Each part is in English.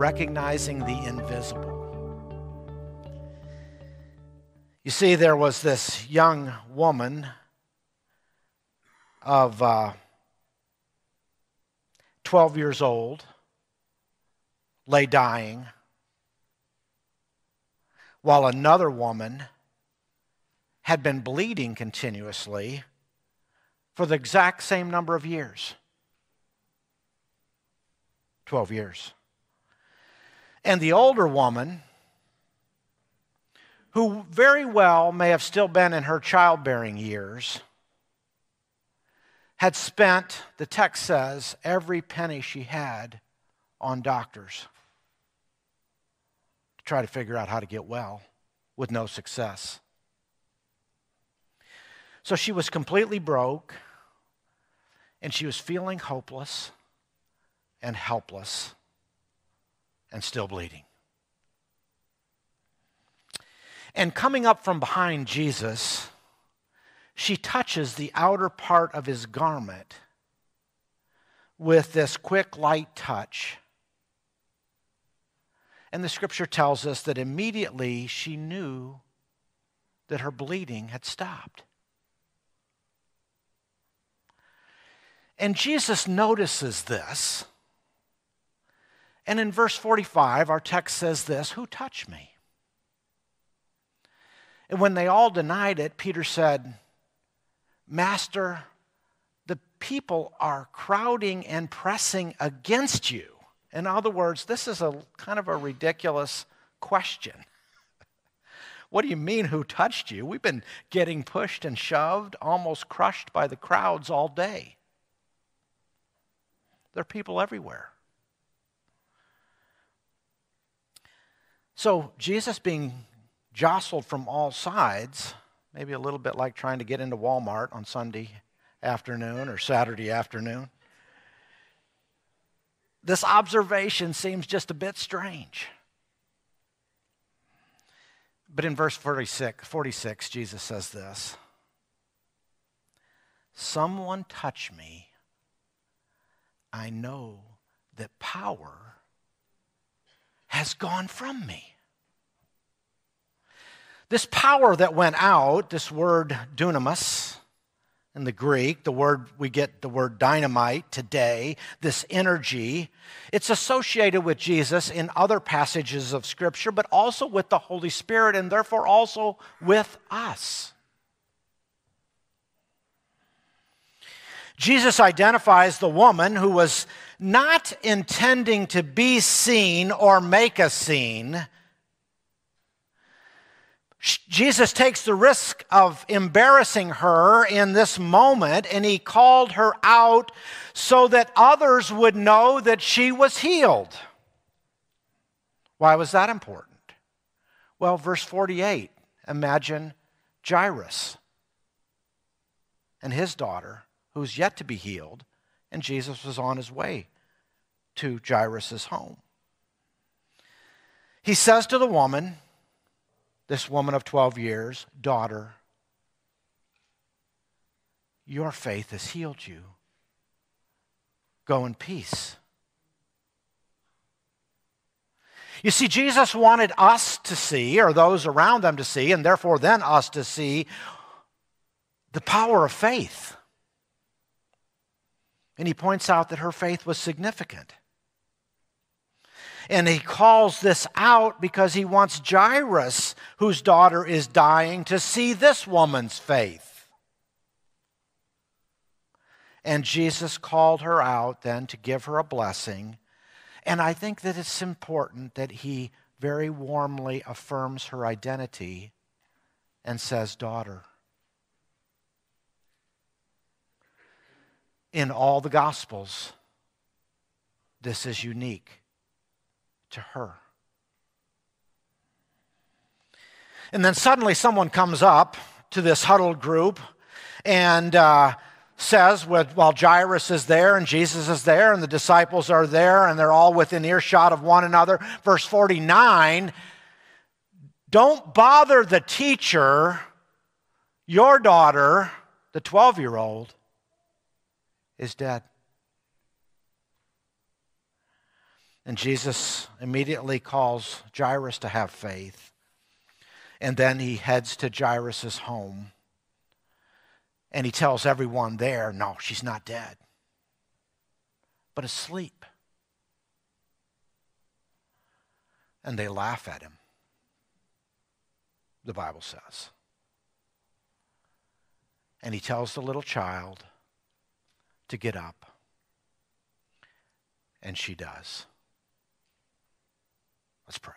recognizing the invisible. You see, there was this young woman of uh, 12 years old, lay dying, while another woman had been bleeding continuously for the exact same number of years 12 years. And the older woman, who very well may have still been in her childbearing years, had spent, the text says, every penny she had on doctors to try to figure out how to get well with no success. So she was completely broke and she was feeling hopeless and helpless and still bleeding. And coming up from behind Jesus, she touches the outer part of his garment with this quick, light touch. And the scripture tells us that immediately she knew that her bleeding had stopped. And Jesus notices this. And in verse 45, our text says this Who touched me? And when they all denied it, Peter said, Master, the people are crowding and pressing against you. In other words, this is a kind of a ridiculous question. What do you mean, who touched you? We've been getting pushed and shoved, almost crushed by the crowds all day. There are people everywhere. So, Jesus being jostled from all sides, maybe a little bit like trying to get into Walmart on Sunday afternoon or Saturday afternoon. This observation seems just a bit strange. But in verse 46, 46 Jesus says this Someone touch me I know that power has gone from me. This power that went out, this word dunamis in the Greek, the word we get the word dynamite today, this energy, it's associated with Jesus in other passages of Scripture, but also with the Holy Spirit and therefore also with us. Jesus identifies the woman who was not intending to be seen or make a scene. Jesus takes the risk of embarrassing her in this moment, and he called her out so that others would know that she was healed. Why was that important? Well, verse 48 imagine Jairus and his daughter who's yet to be healed, and Jesus was on his way to Jairus' home. He says to the woman, this woman of 12 years, daughter, your faith has healed you. Go in peace. You see, Jesus wanted us to see, or those around them to see, and therefore then us to see, the power of faith. And he points out that her faith was significant. And he calls this out because he wants Jairus, whose daughter is dying, to see this woman's faith. And Jesus called her out then to give her a blessing. And I think that it's important that he very warmly affirms her identity and says, Daughter. In all the Gospels, this is unique to her. And then suddenly someone comes up to this huddled group and uh, says, while Jairus is there and Jesus is there and the disciples are there and they're all within earshot of one another, verse 49 don't bother the teacher, your daughter, the 12 year old, is dead. And Jesus immediately calls Jairus to have faith. And then he heads to Jairus' home. And he tells everyone there, no, she's not dead, but asleep. And they laugh at him, the Bible says. And he tells the little child to get up. And she does. Let's pray.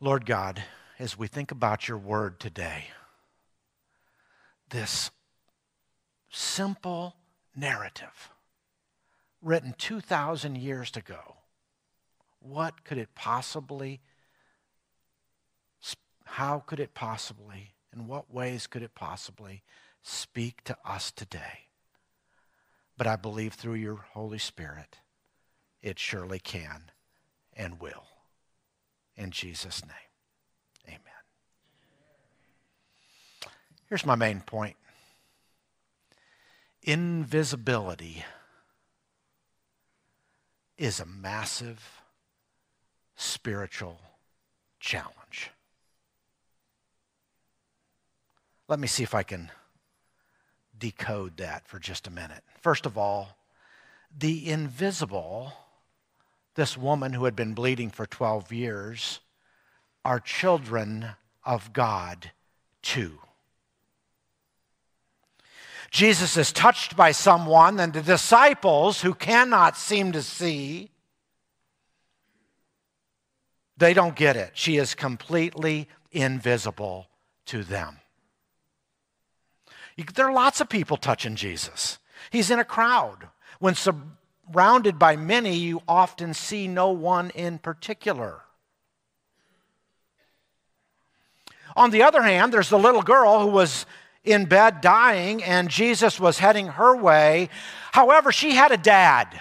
Lord God, as we think about your word today, this simple narrative written 2,000 years ago, what could it possibly, how could it possibly, in what ways could it possibly speak to us today? But I believe through your Holy Spirit, it surely can and will. In Jesus' name, amen. Here's my main point invisibility is a massive spiritual challenge. Let me see if I can decode that for just a minute. First of all, the invisible this woman who had been bleeding for 12 years are children of God too. Jesus is touched by someone, and the disciples who cannot seem to see, they don't get it. She is completely invisible to them. There are lots of people touching Jesus. He's in a crowd. When surrounded by many, you often see no one in particular. On the other hand, there's the little girl who was in bed dying, and Jesus was heading her way. However, she had a dad,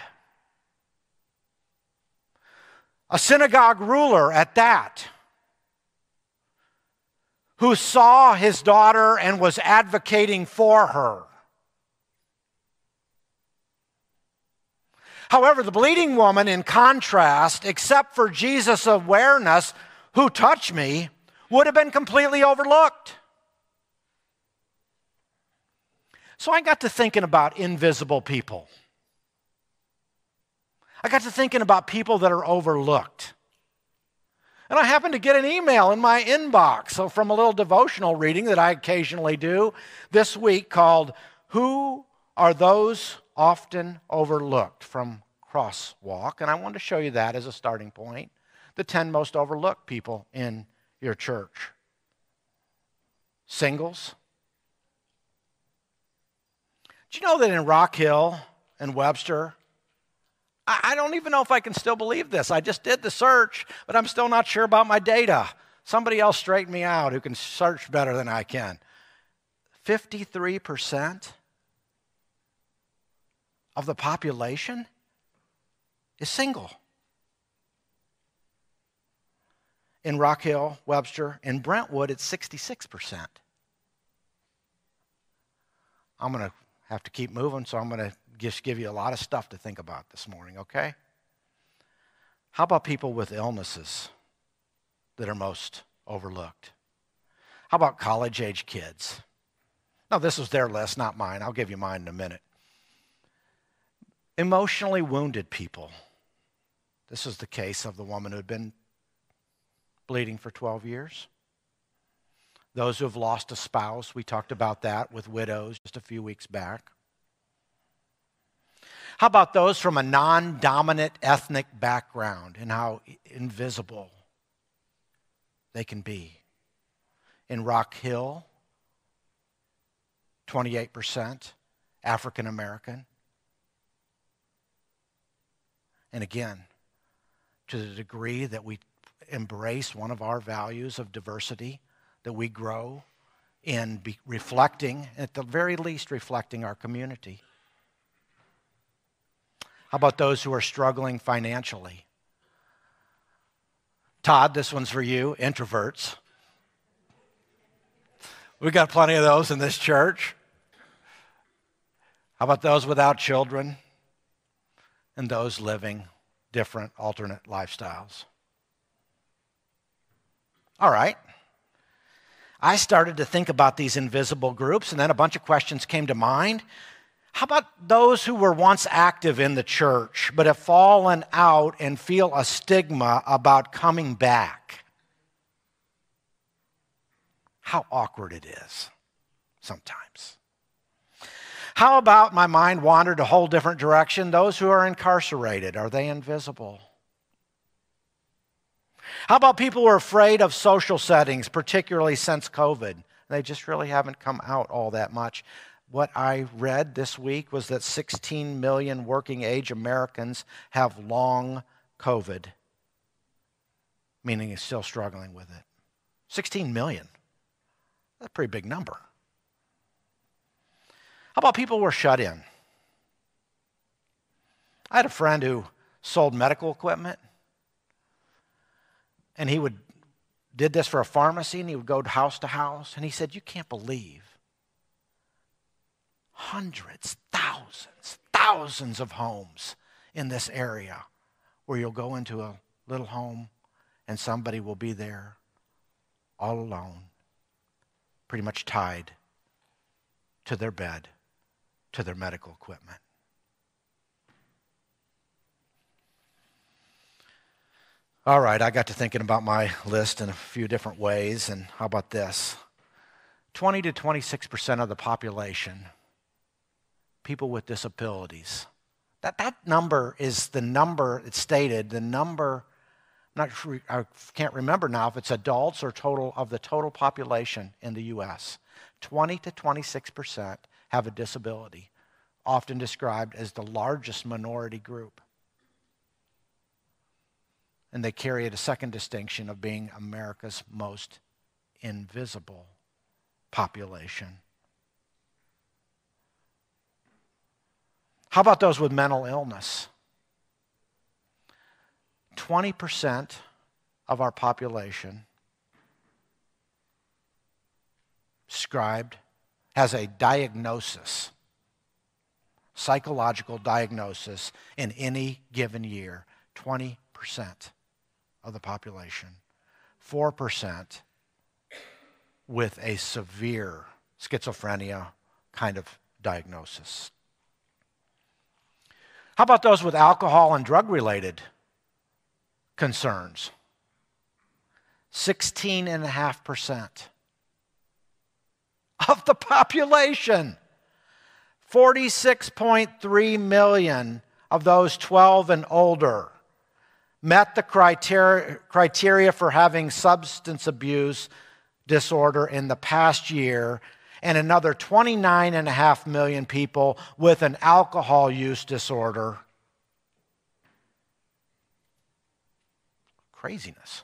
a synagogue ruler at that, who saw his daughter and was advocating for her. However, the bleeding woman, in contrast, except for Jesus' awareness, who touched me, would have been completely overlooked. So I got to thinking about invisible people. I got to thinking about people that are overlooked. And I happened to get an email in my inbox so from a little devotional reading that I occasionally do this week called Who Are Those Often Overlooked from crosswalk, and I wanted to show you that as a starting point. The 10 most overlooked people in your church singles. Do you know that in Rock Hill and Webster, I don't even know if I can still believe this. I just did the search, but I'm still not sure about my data. Somebody else straighten me out who can search better than I can. 53% of the population is single. In Rock Hill, Webster, in Brentwood, it's 66%. I'm going to have to keep moving, so I'm going to just give you a lot of stuff to think about this morning, okay? How about people with illnesses that are most overlooked? How about college age kids? Now, this was their list, not mine. I'll give you mine in a minute emotionally wounded people. This is the case of the woman who had been bleeding for 12 years. Those who have lost a spouse, we talked about that with widows just a few weeks back. How about those from a non dominant ethnic background and how invisible they can be? In Rock Hill, 28% African American. And again, to the degree that we embrace one of our values of diversity, that we grow in reflecting, at the very least, reflecting our community. How about those who are struggling financially? Todd, this one's for you, introverts. We've got plenty of those in this church. How about those without children? and those living different alternate lifestyles. All right. I started to think about these invisible groups, and then a bunch of questions came to mind. How about those who were once active in the church but have fallen out and feel a stigma about coming back? How awkward it is sometimes. How about my mind wandered a whole different direction? Those who are incarcerated, are they invisible? How about people who are afraid of social settings, particularly since COVID? They just really haven't come out all that much what I read this week was that 16 million working age Americans have long COVID, meaning he's still struggling with it. 16 million. That's a pretty big number. How about people who are shut in? I had a friend who sold medical equipment, and he would did this for a pharmacy, and he would go house to house, and he said, "You can't believe hundreds, thousands, thousands of homes in this area where you'll go into a little home and somebody will be there all alone, pretty much tied to their bed, to their medical equipment. All right, I got to thinking about my list in a few different ways, and how about this? 20 to 26% of the population people with disabilities. That, that number is the number, it's stated, the number, I'm not sure, I can't remember now if it's adults or total of the total population in the U.S. 20 to 26% have a disability, often described as the largest minority group. And they carry it a second distinction of being America's most invisible population. How about those with mental illness? 20% of our population scribed has a diagnosis, psychological diagnosis in any given year. 20% of the population. 4% with a severe schizophrenia kind of diagnosis. How about those with alcohol and drug related concerns? 16.5% of the population. 46.3 million of those 12 and older met the criteria, criteria for having substance abuse disorder in the past year and another 29.5 million people with an alcohol use disorder. Craziness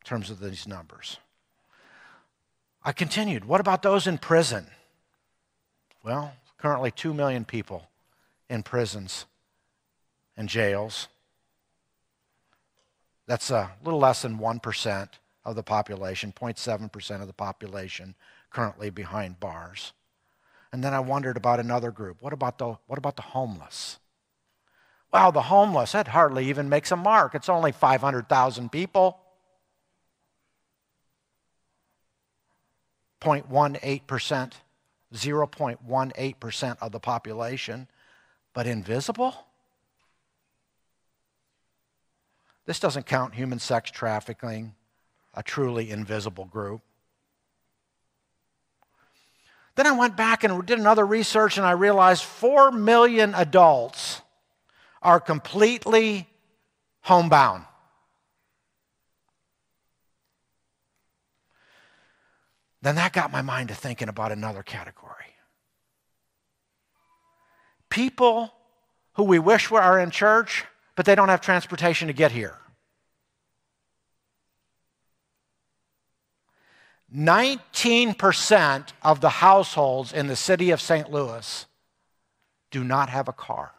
in terms of these numbers. I continued. What about those in prison? Well, currently 2 million people in prisons and jails. That's a little less than 1% of the population, 0.7% of the population currently behind bars. And then I wondered about another group. What about the, what about the homeless? Wow, the homeless, that hardly even makes a mark. It's only 500,000 people. 0.18%, 0.18% of the population, but invisible? This doesn't count human sex trafficking, a truly invisible group. Then I went back and did another research and I realized 4 million adults are completely homebound. Then that got my mind to thinking about another category. People who we wish were in church, but they don't have transportation to get here. 19% of the households in the city of St. Louis do not have a car.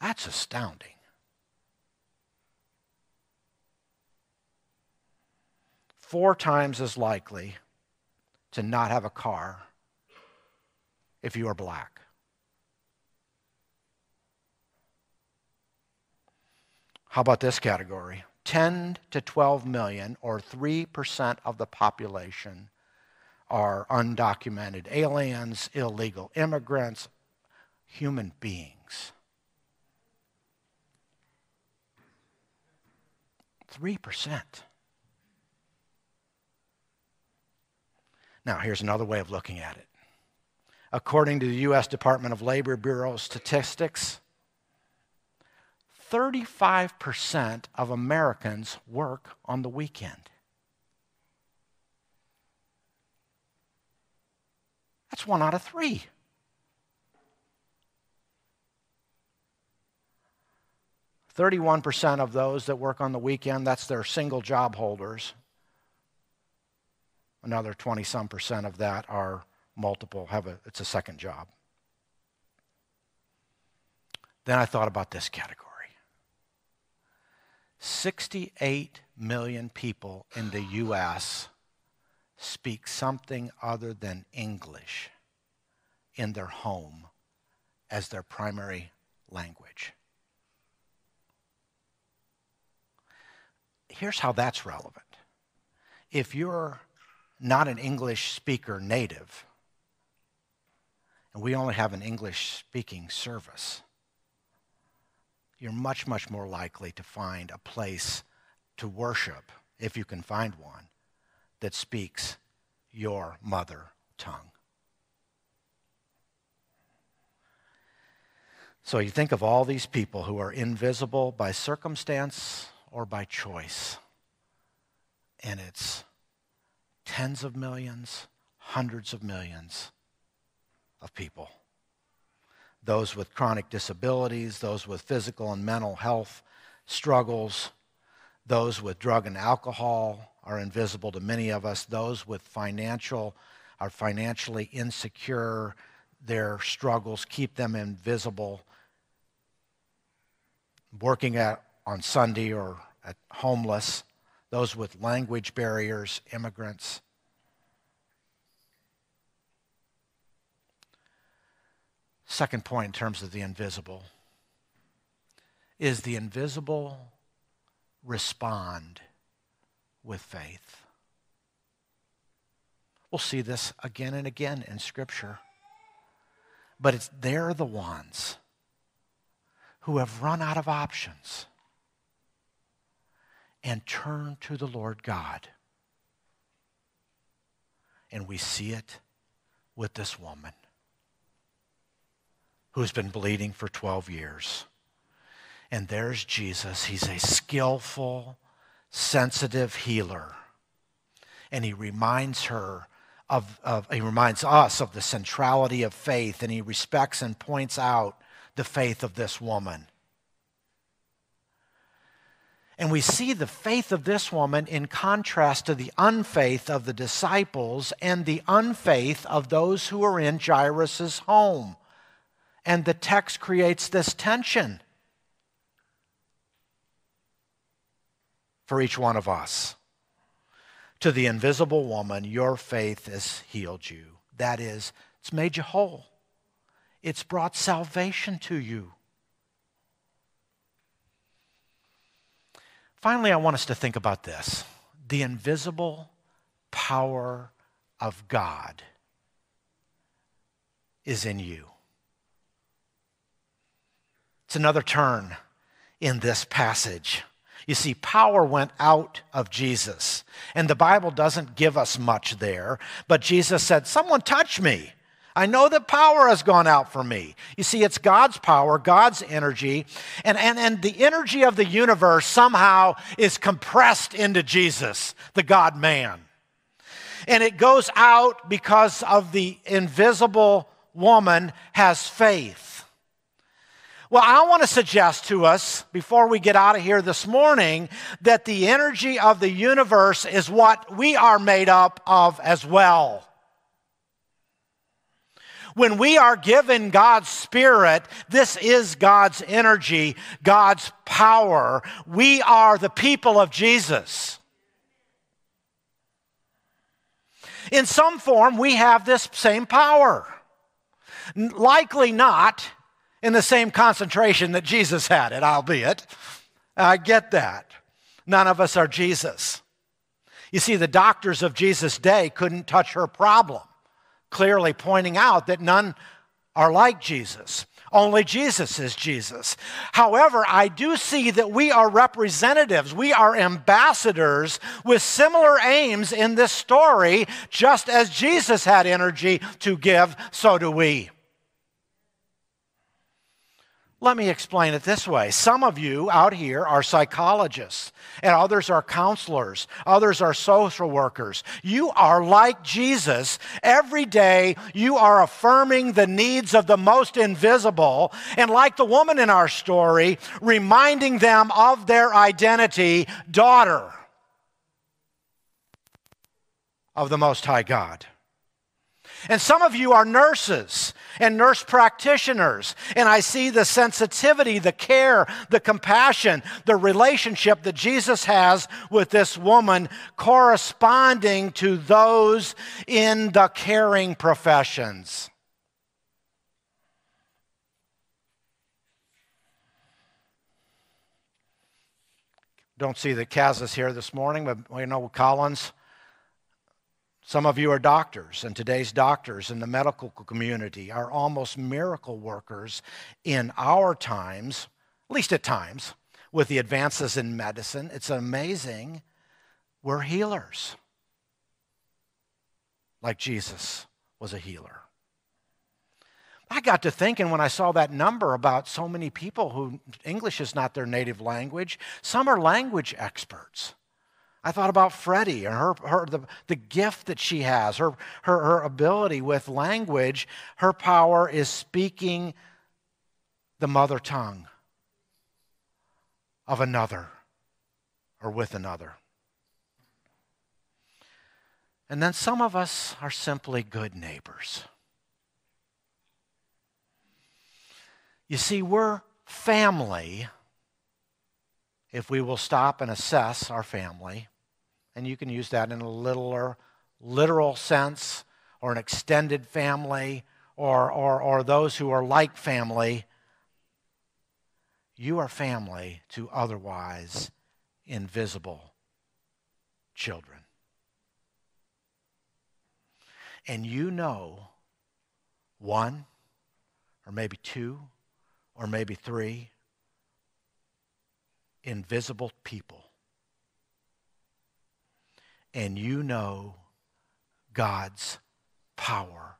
That's astounding. Four times as likely to not have a car if you are black. How about this category? 10 to 12 million, or 3% of the population, are undocumented aliens, illegal immigrants, human beings. 3%. Now, here's another way of looking at it. According to the U.S. Department of Labor Bureau statistics, 35% of Americans work on the weekend. That's one out of three. Thirty-one percent of those that work on the weekend, that's their single job holders. Another twenty some percent of that are multiple, have a it's a second job. Then I thought about this category. 68 million people in the U.S. speak something other than English in their home as their primary language. Here's how that's relevant. If you're not an English speaker native, and we only have an English speaking service, you're much, much more likely to find a place to worship, if you can find one, that speaks your mother tongue. So you think of all these people who are invisible by circumstance or by choice, and it's tens of millions, hundreds of millions of people those with chronic disabilities, those with physical and mental health struggles, those with drug and alcohol are invisible to many of us, those with financial are financially insecure, their struggles keep them invisible. Working at, on Sunday or at homeless, those with language barriers, immigrants. Second point in terms of the invisible is the invisible respond with faith. We'll see this again and again in Scripture. But it's they're the ones who have run out of options and turn to the Lord God. And we see it with this woman who's been bleeding for 12 years. And there's Jesus. He's a skillful, sensitive healer. And he reminds her of, of, he reminds us of the centrality of faith, and he respects and points out the faith of this woman. And we see the faith of this woman in contrast to the unfaith of the disciples and the unfaith of those who are in Jairus' home. And the text creates this tension for each one of us. To the invisible woman, your faith has healed you. That is, it's made you whole, it's brought salvation to you. Finally, I want us to think about this the invisible power of God is in you. It's another turn in this passage. You see, power went out of Jesus. And the Bible doesn't give us much there, but Jesus said, Someone touch me. I know that power has gone out from me. You see, it's God's power, God's energy, and, and, and the energy of the universe somehow is compressed into Jesus, the God man. And it goes out because of the invisible woman has faith. Well, I want to suggest to us, before we get out of here this morning, that the energy of the universe is what we are made up of as well. When we are given God's Spirit, this is God's energy, God's power. We are the people of Jesus. In some form, we have this same power. Likely not in the same concentration that Jesus had it, albeit. I get that. None of us are Jesus. You see, the doctors of Jesus' day couldn't touch her problem, clearly pointing out that none are like Jesus. Only Jesus is Jesus. However, I do see that we are representatives, we are ambassadors with similar aims in this story. Just as Jesus had energy to give, so do we. Let me explain it this way. Some of you out here are psychologists, and others are counselors, others are social workers. You are like Jesus. Every day, you are affirming the needs of the most invisible, and like the woman in our story, reminding them of their identity daughter of the Most High God. And some of you are nurses and nurse practitioners, and I see the sensitivity, the care, the compassion, the relationship that Jesus has with this woman corresponding to those in the caring professions. Don't see the Kaz here this morning, but we know Collins some of you are doctors, and today's doctors in the medical community are almost miracle workers in our times, at least at times, with the advances in medicine. It's amazing. We're healers, like Jesus was a healer. I got to thinking when I saw that number about so many people who English is not their native language, some are language experts. I thought about Freddie and her, her the, the gift that she has, her, her, her ability with language. Her power is speaking the mother tongue of another or with another. And then some of us are simply good neighbors. You see, we're family if we will stop and assess our family and you can use that in a littler, literal sense, or an extended family, or, or, or those who are like family. You are family to otherwise invisible children. And you know one, or maybe two, or maybe three invisible people and you know God's power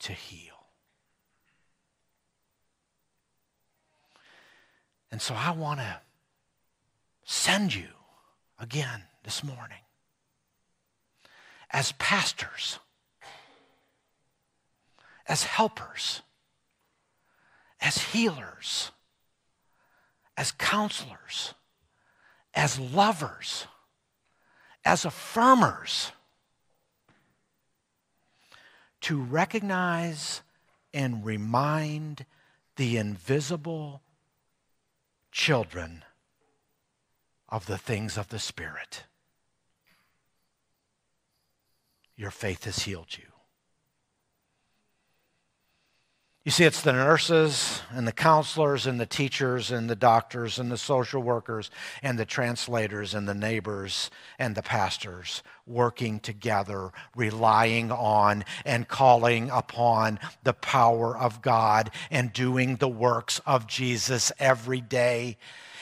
to heal. And so I want to send you again this morning as pastors, as helpers, as healers, as counselors, as lovers as affirmers to recognize and remind the invisible children of the things of the Spirit. Your faith has healed you. You see, it's the nurses and the counselors and the teachers and the doctors and the social workers and the translators and the neighbors and the pastors working together, relying on and calling upon the power of God and doing the works of Jesus every day.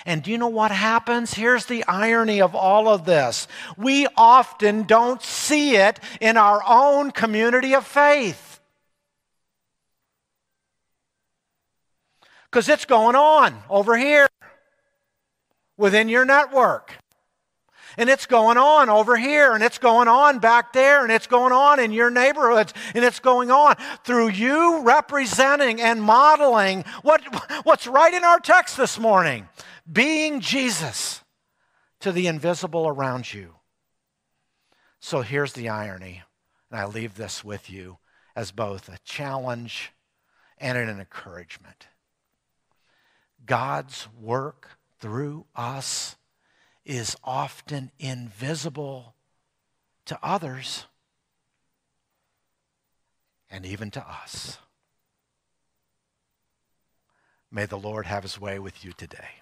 And do you know what happens? Here's the irony of all of this. We often don't see it in our own community of faith. Because it's going on over here within your network. And it's going on over here, and it's going on back there, and it's going on in your neighborhoods, and it's going on through you representing and modeling what, what's right in our text this morning being Jesus to the invisible around you. So here's the irony, and I leave this with you as both a challenge and an encouragement. God's work through us is often invisible to others and even to us. May the Lord have his way with you today.